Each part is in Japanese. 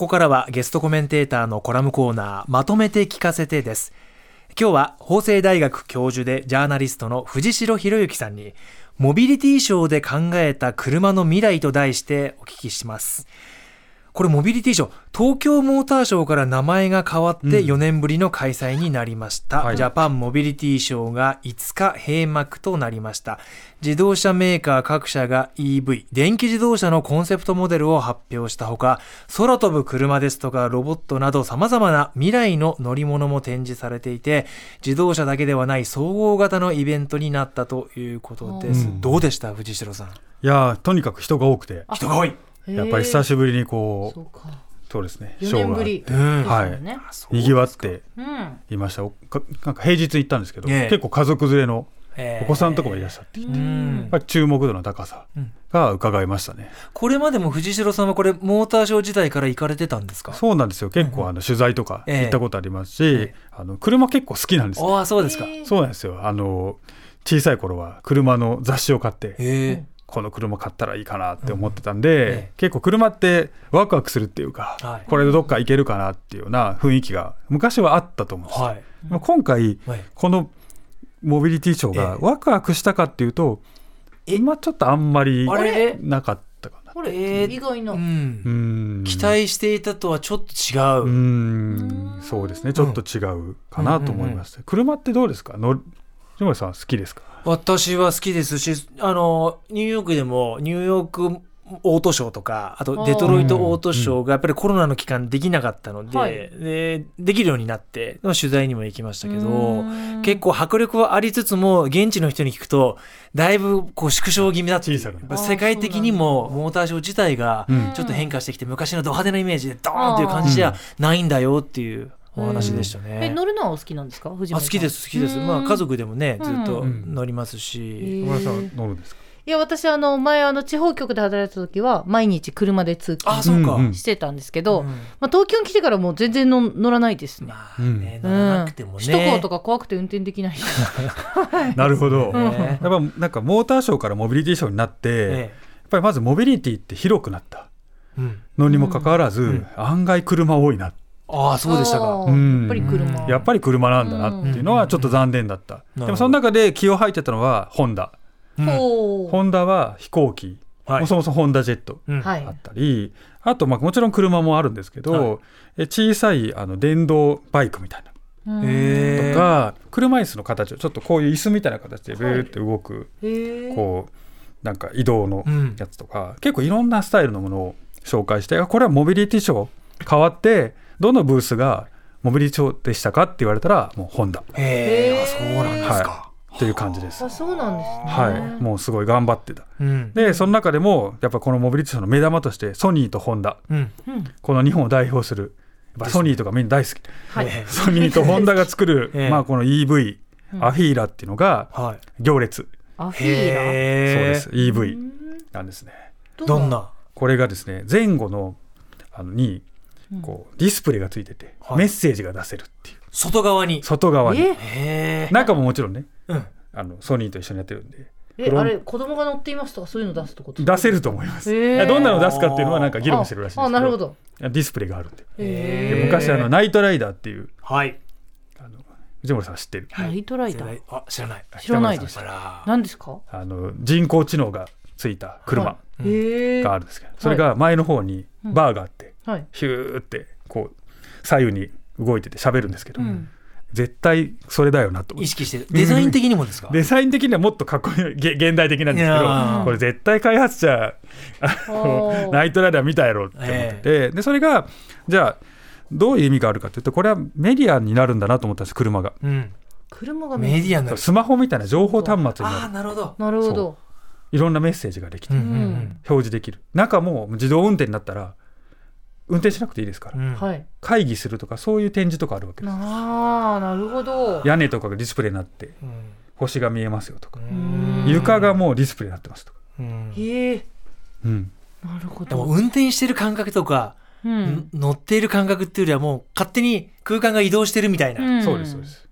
ここからはゲストコメンテーターのコラムコーナーまとめて聞かせてです。今日は法政大学教授でジャーナリストの藤代博之さんにモビリティショーで考えた車の未来と題してお聞きします。これモビリティショー。東京モーターショーから名前が変わって4年ぶりの開催になりました、うんはい。ジャパンモビリティショーが5日閉幕となりました。自動車メーカー各社が EV 電気自動車のコンセプトモデルを発表したほか空飛ぶ車ですとかロボットなど様々な未来の乗り物も展示されていて自動車だけではない総合型のイベントになったということです、うん。どうでした？藤代さん。いやーとにかく人が多くて。人が多い、やっぱり久ししぶりにこそうそうですね。4年ぶり。ショーうんはい。ねにぎわってうん。いました。おかなんか平日行ったんですけど、ええ。結構家族連れのえーお子さんとかもいらっしゃって、やうん。っぱり注目度の高さうん。が伺いましたね、これまでも藤代さんはこれモーターショー自体から行かれてたんですか？そうなんですよ。結構あの取材とかええ。行ったことありますし、ええ。あの車結構好きなんですねああそうですか。そうなんですよ。あの小さい頃は車の雑誌を買ってこの車買ったらいいかなって思ってたんで、ええ。結構車ってワクワクするっていうか、はい。これでどっか行けるかなっていうような雰囲気が昔はあったと思うんですよ、はい。今回はい。このモビリティショーがええ。ワクワクしたかっていうと、今ちょっとあんまりあれ？なかったかなこれ？えー意外な。ううん。ん期待していたとはちょっと違う、うん。そうですね。ちょっと違うかなと思いました、車ってどうですか？の藤森さん好きですか？私は好きですしあのニューヨークでもニューヨークオートショーとかあとデトロイトオートショーがやっぱりコロナの期間できなかったので,、はい。でできるようになって取材にも行きましたけどうん。結構迫力はありつつも現地の人に聞くとだいぶこう縮小気味だってい世界的にもモーターショー自体がうん。ちょっと変化してきて昔のド派手なイメージでドーンっていう感じじゃないんだよっていうお話でしたね。え乗るのはお好きなんですか？藤あ森さん。好きです好きです。うん。まあ家族でもねずっとうん。乗りますへし、ー野村さん乗るんですか？いや私あの前あの地方局で働いてた時は毎日車で通あ勤してたんですけど、うん。まあ、東京に来てからもう全然の乗らないですね。まあね、うん。乗らなくてもね、首都高とか怖くて運転できないし。なるほど、ね。やっぱなんかモーターショーからモビリティショーになって、やえ。っぱりまずモビリティって広くなった。えうん。のにもかかわらず、ん。案外車多いなああそうでしたあかー。うん。やっぱり車。やっぱり車なんだなっていうのはちょっと残念だった、うんでもその中で気を吐いてたのはホンダ、ホンダは飛行機、はい。もそもそホンダジェットあったり、あとまあもちろん車もあるんですけど、え小さいあの電動バイクみたいな。とか、車椅子の形をちょっとこういう椅子みたいな形でブーって動く、こうなんか移動のうん。やつとか、結構いろんなスタイルのものを紹介してあこれはモビリティショー。変わってどのブースがモビリティショーでしたかって言われたらもうホンダ。へえあそうなんですか、はい。っていう感じです。あそうなんですね。はい、もうすごい頑張ってた。うん。でその中でもやっぱこのモビリティショーの目玉としてソニーとホンダ。うん。うん。この日本を代表するソニーとかみんな大好きはい。えソニーとホンダが作る、ええ。まあこの EV、うん。アフィーラっていうのがえはい。行列、アフィーラ？そうです。EV なんですね。どんな？これがですね前後のあのにうんこうディスプレイがついてて、はい。メッセージが出せるっていう。外側に。外側に。え？へえ中ももちろんねうん。あのソニーと一緒にやってるんで。えあれ子供が乗っていますとかそういうの出すってこと？出せると思います、どんなの出すかっていうのはなんか議論してるらしいんですけど。ああなるほど。ディスプレイがあるんでで昔あのナイトライダーっていうはい。あの藤森さん知ってる？ナイトライダー。あ知らない。知らないです。何ですか？あの人工知能がついた車。があるんですけど、それが前の方にバーがあって、はい。ヒューってこう左右に動いてて喋るんですけど、うん。絶対それだよなと。思って意識してるデザイン的にもですか？デザイン的にはもっとかっこいいげ現代的なんですけどー。これ絶対開発者ナイトライダー見たやろって思ってて、でそれがじゃあどういう意味があるかというとこれはメディアになるんだなと思ったんです車が。うん。車がメディアになる。スマホみたいな情報端末にああなるなるほど。なるほど。いろんなメッセージができて、うんうん。表示できる。中も自動運転になったら運転しなくていいですから。会議するとかそういう展示とかあるわけです。ああなるほど。屋根とかがディスプレイになってうん。星が見えますよとか、ん。床がもうディスプレイになってますとか、うん。へえ。うん、なるほでもど。運転してる感覚とか、うん。乗っている感覚っていうよりはもう勝手に空間が移動してるみたいな、ん。そうですそうで。す。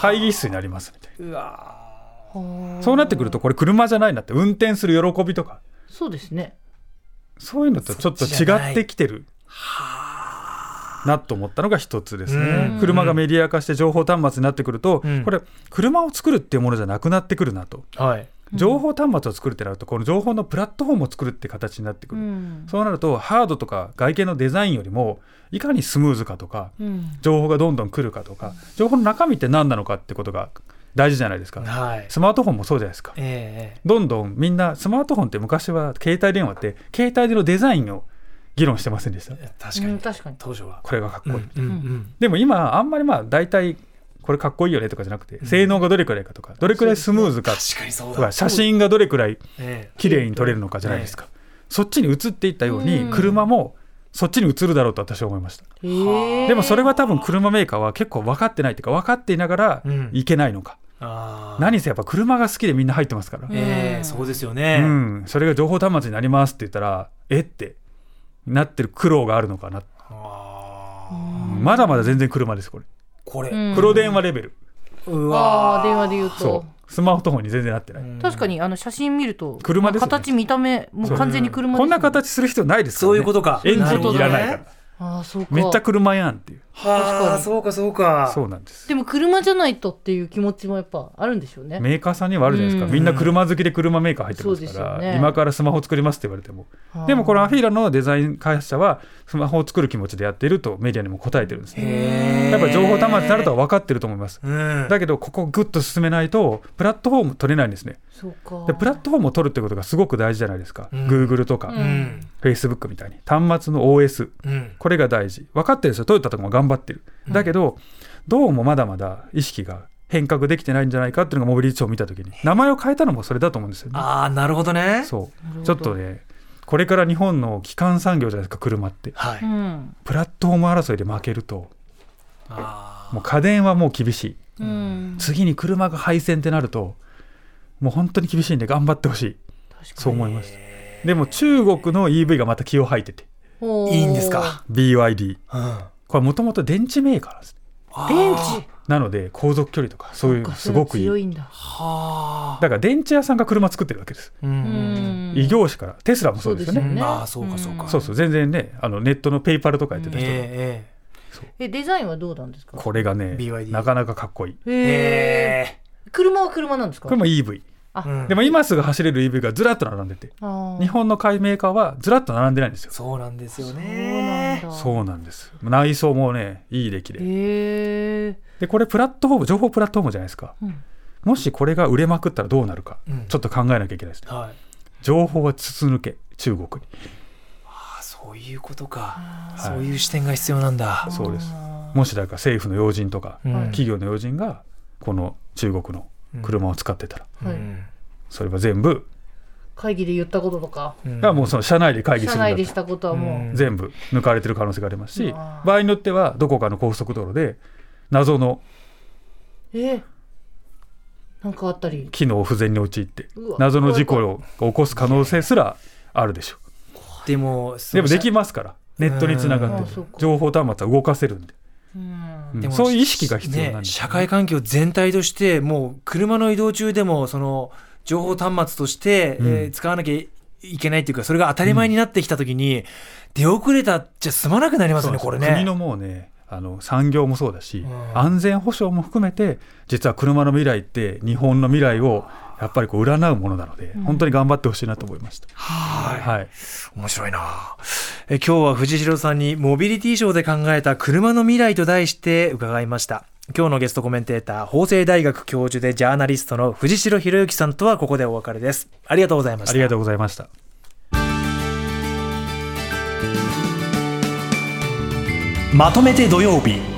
会議室になりますみたいうわはあそうなってくるとこれ車じゃないなって運転する喜びとか。そうですね。そういうのとちょっと違ってきてるなと思ったのが一つですうんね。車がメディア化して情報端末になってくると、うんこれ車を作るっていうものじゃなくなってくるなと。はい情報端末を作るってなるとこの情報のプラットフォームを作るって形になってくる。うんそうなるとハードとか外見のデザインよりもいかにスムーズかとかうん情報がどんどん来るかとか情報の中身って何なのかってことが大事じゃないですか。はい。スマートフォンもそうじゃないですか。ええどんどんみんなスマートフォンって昔は携帯電話って携帯でのデザインを議論してませんでした？確かに。うん確かに。当初は。これがかっこいい。うんうんでも今あんまりまあ大体これかっこいいよねとかじゃなくて性能がどれくらいかとかどれくらいスムーズか確かにそうだ。とか写真がどれくらいえ綺麗に撮れるのかじゃないですか。そっちに移っていったようにうん。車もそっちに移るだろうと私は思いました。でもそれは多分車メーカーは結構分かってないっていうか分かっていながらうん。いけないのか。えああ何せやっぱ車が好きでみんな入ってますから。ええそうですようねん、それが情報端末になりますって言ったらえってなってる苦労があるのかな、まだまだ全然車ですこれ。ーこれ。うん。黒電話レベル、うあわあ電話で言うそとうスマートフォンに全然なってない、うん。確かにあの写真見ると車ですよね。形見た目もう。完全に車ですこんな形する必要ないですから、ね、そういうことか。エンジンいらないから、あそうか。めっちゃ車やんっていうは確かに。あそうかそうか。そうなんです。でも車じゃないとっていう気持ちもやっぱあるんでしょうね。メーカーさんにはあるじゃないですか、うん。みんな車好きで車メーカー入ってますから、ですよね。今からスマホ作りますって言われても。はあ。でもこのアフィーラのデザイン開発者はスマホを作る気持ちでやっているとメディアにも答えてるんですね。やっぱ情報端末になるとは分かってると思います。うん。だけどここをグッと進めないとプラットフォーム取れないんですね。そうか。でプラットフォームを取るってことがすごく大事じゃないですか、うん。Google とか、ううん。ん Facebook みたいに。端末の OS うん。これが大事。分かってるんですよ。トヨタとかも頑張ってる。うん。だけど、どうもまだまだ意識が変革できてないんじゃないかっていうのがモビリティショーを見た時に名前を変えたのもそれだと思うんですよね。ああなるほどね。そう。ちょっとねこれから日本の基幹産業じゃないですか車って。はい。うん。プラットフォーム争いで負けるとあもう家電はもう厳しい。うん。次に車が配線ってなるともう本当に厳しいんで頑張ってほしい。確かそう思います。でも中国の EV がまた気を吐いてて。いいんですか？BYD あこれもともと電池メーカーなんです。うん電池なので航続距離とかそういうすごくいい。強いんだ。はあ。だから電池屋さんが車作ってるわけです。異業種から。テスラもそうですよね。ああそうかそうか。そうそう全然ねあのネットのペイパルとかやってた人。が、ええデザインはどうなんですか？これがね BYD なかなかかっこいい。えへええ車は車なんですか？これも EV でも今すぐ走れる EV がずらっと並んでて。日本の買いメーカーはずらっと並んでないんですよ。そうなんですよね。だ。そうなんです。内装もねいい出来で。へえでこれプラットフォーム情報プラットフォームじゃないですか。うん。もしこれが売れまくったらどうなるか、うん。ちょっと考えなきゃいけないですね。はい。情報は筒抜け中国に。ああそういうことか。あー。そういう視点が必要なんだ。ーそうです。もしだから政府の要人とか、うん。企業の要人がこの中国の車を使ってたら、はい。うんそれは全部。会議で言ったこととか。うん。がもうその社内で会議す社内でしたたことはもう。ん。全部。抜かれてる可能性がありますしうわ。ー場合によってはどこかの高速道路で謎のうえ？なんかあったり。機能不全に陥って謎の事故を起こす可能性すらあるでしょ。でもうでもできますから。ネットにつながって情報端末は動かせるんで、うん。うん。でもそういう意識が必要なんねですよね社会環境全体としてもう車の移動中でもその情報端末として、うん。えー使わなきゃいけないっていうかそれが当たり前になってきた時に、出遅れたっちゃ済まなくなりますよねこれね。国のもうねあの産業もそうだし、うん。安全保障も含めて実は車の未来って日本の未来をやっぱりこう占うものなので、うん。本当に頑張ってほしいなと思いました。はい。はい、面白いな。え今日は藤代さんにモビリティショーで考えた車の未来と題して伺いました。今日のゲストコメンテーター法政大学教授でジャーナリストの藤代博之さんとはここでお別れです。ありがとうございました。ありがとうございました。まとめて土曜日